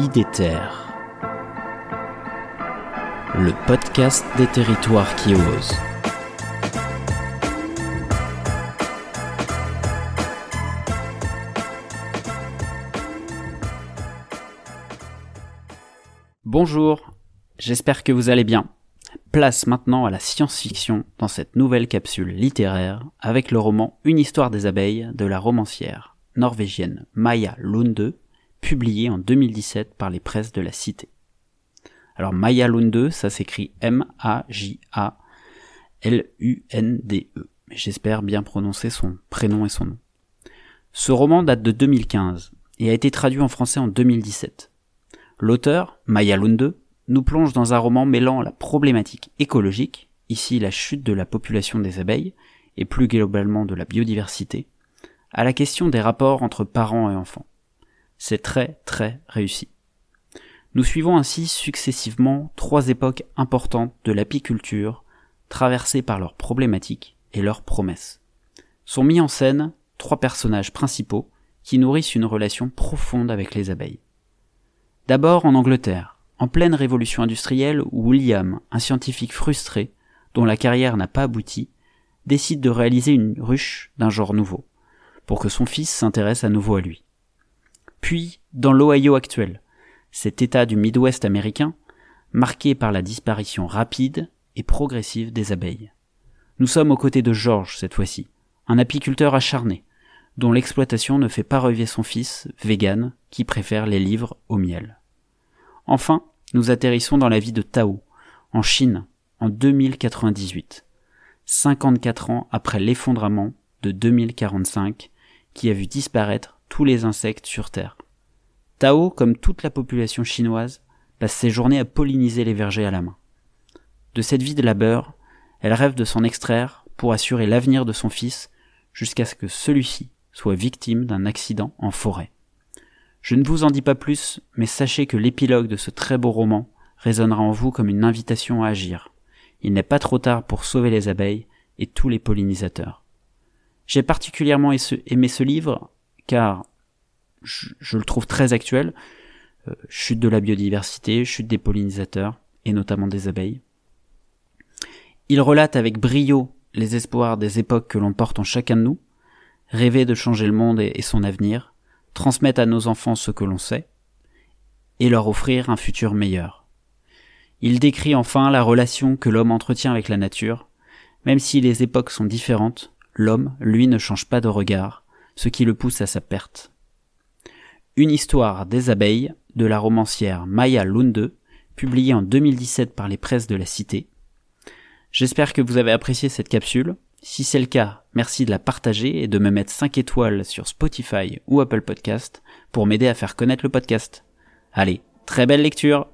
IDETER, le podcast des territoires qui osent. Bonjour, j'espère que vous allez bien. Place maintenant à la science-fiction dans cette nouvelle capsule littéraire avec le roman Une histoire des abeilles de la romancière norvégienne Maya Lunde, publié en 2017 par les presses de la Cité. Alors Maya Lunde, ça s'écrit M-A-J-A-L-U-N-D-E. J'espère bien prononcer son prénom et son nom. Ce roman date de 2015 et a été traduit en français en 2017. L'auteur, Maya Lunde, nous plonge dans un roman mêlant la problématique écologique, ici la chute de la population des abeilles, et plus globalement de la biodiversité, à la question des rapports entre parents et enfants. C'est très très réussi. Nous suivons ainsi successivement trois époques importantes de l'apiculture, traversées par leurs problématiques et leurs promesses. Sont mis en scène trois personnages principaux qui nourrissent une relation profonde avec les abeilles. D'abord en Angleterre, en pleine révolution industrielle où William, un scientifique frustré, dont la carrière n'a pas abouti, décide de réaliser une ruche d'un genre nouveau, pour que son fils s'intéresse à nouveau à lui. Puis, dans l'Ohio actuel, cet état du Midwest américain, marqué par la disparition rapide et progressive des abeilles. Nous sommes aux côtés de George cette fois-ci, un apiculteur acharné, dont l'exploitation ne fait pas rêver son fils, vegan, qui préfère les livres au miel. Enfin, nous atterrissons dans la vie de Tao, en Chine, en 2098, 54 ans après l'effondrement de 2045, qui a vu disparaître tous les insectes sur Terre. Tao, comme toute la population chinoise, passe ses journées à polliniser les vergers à la main. De cette vie de labeur, elle rêve de s'en extraire pour assurer l'avenir de son fils jusqu'à ce que celui-ci soit victime d'un accident en forêt. Je ne vous en dis pas plus, mais sachez que l'épilogue de ce très beau roman résonnera en vous comme une invitation à agir. Il n'est pas trop tard pour sauver les abeilles et tous les pollinisateurs. J'ai particulièrement aimé ce livre car je, le trouve très actuel. Euh, chute de la biodiversité, chute des pollinisateurs et notamment des abeilles. Il relate avec brio les espoirs des époques que l'on porte en chacun de nous, rêver de changer le monde et son avenir, transmettre à nos enfants ce que l'on sait, et leur offrir un futur meilleur. Il décrit enfin la relation que l'homme entretient avec la nature, même si les époques sont différentes, l'homme, lui, ne change pas de regard, ce qui le pousse à sa perte. Une histoire des abeilles de la romancière Maya Lunde, publiée en 2017 par les presses de la Cité. J'espère que vous avez apprécié cette capsule. Si c'est le cas, merci de la partager et de me mettre 5 étoiles sur Spotify ou Apple Podcast pour m'aider à faire connaître le podcast. Allez, très belle lecture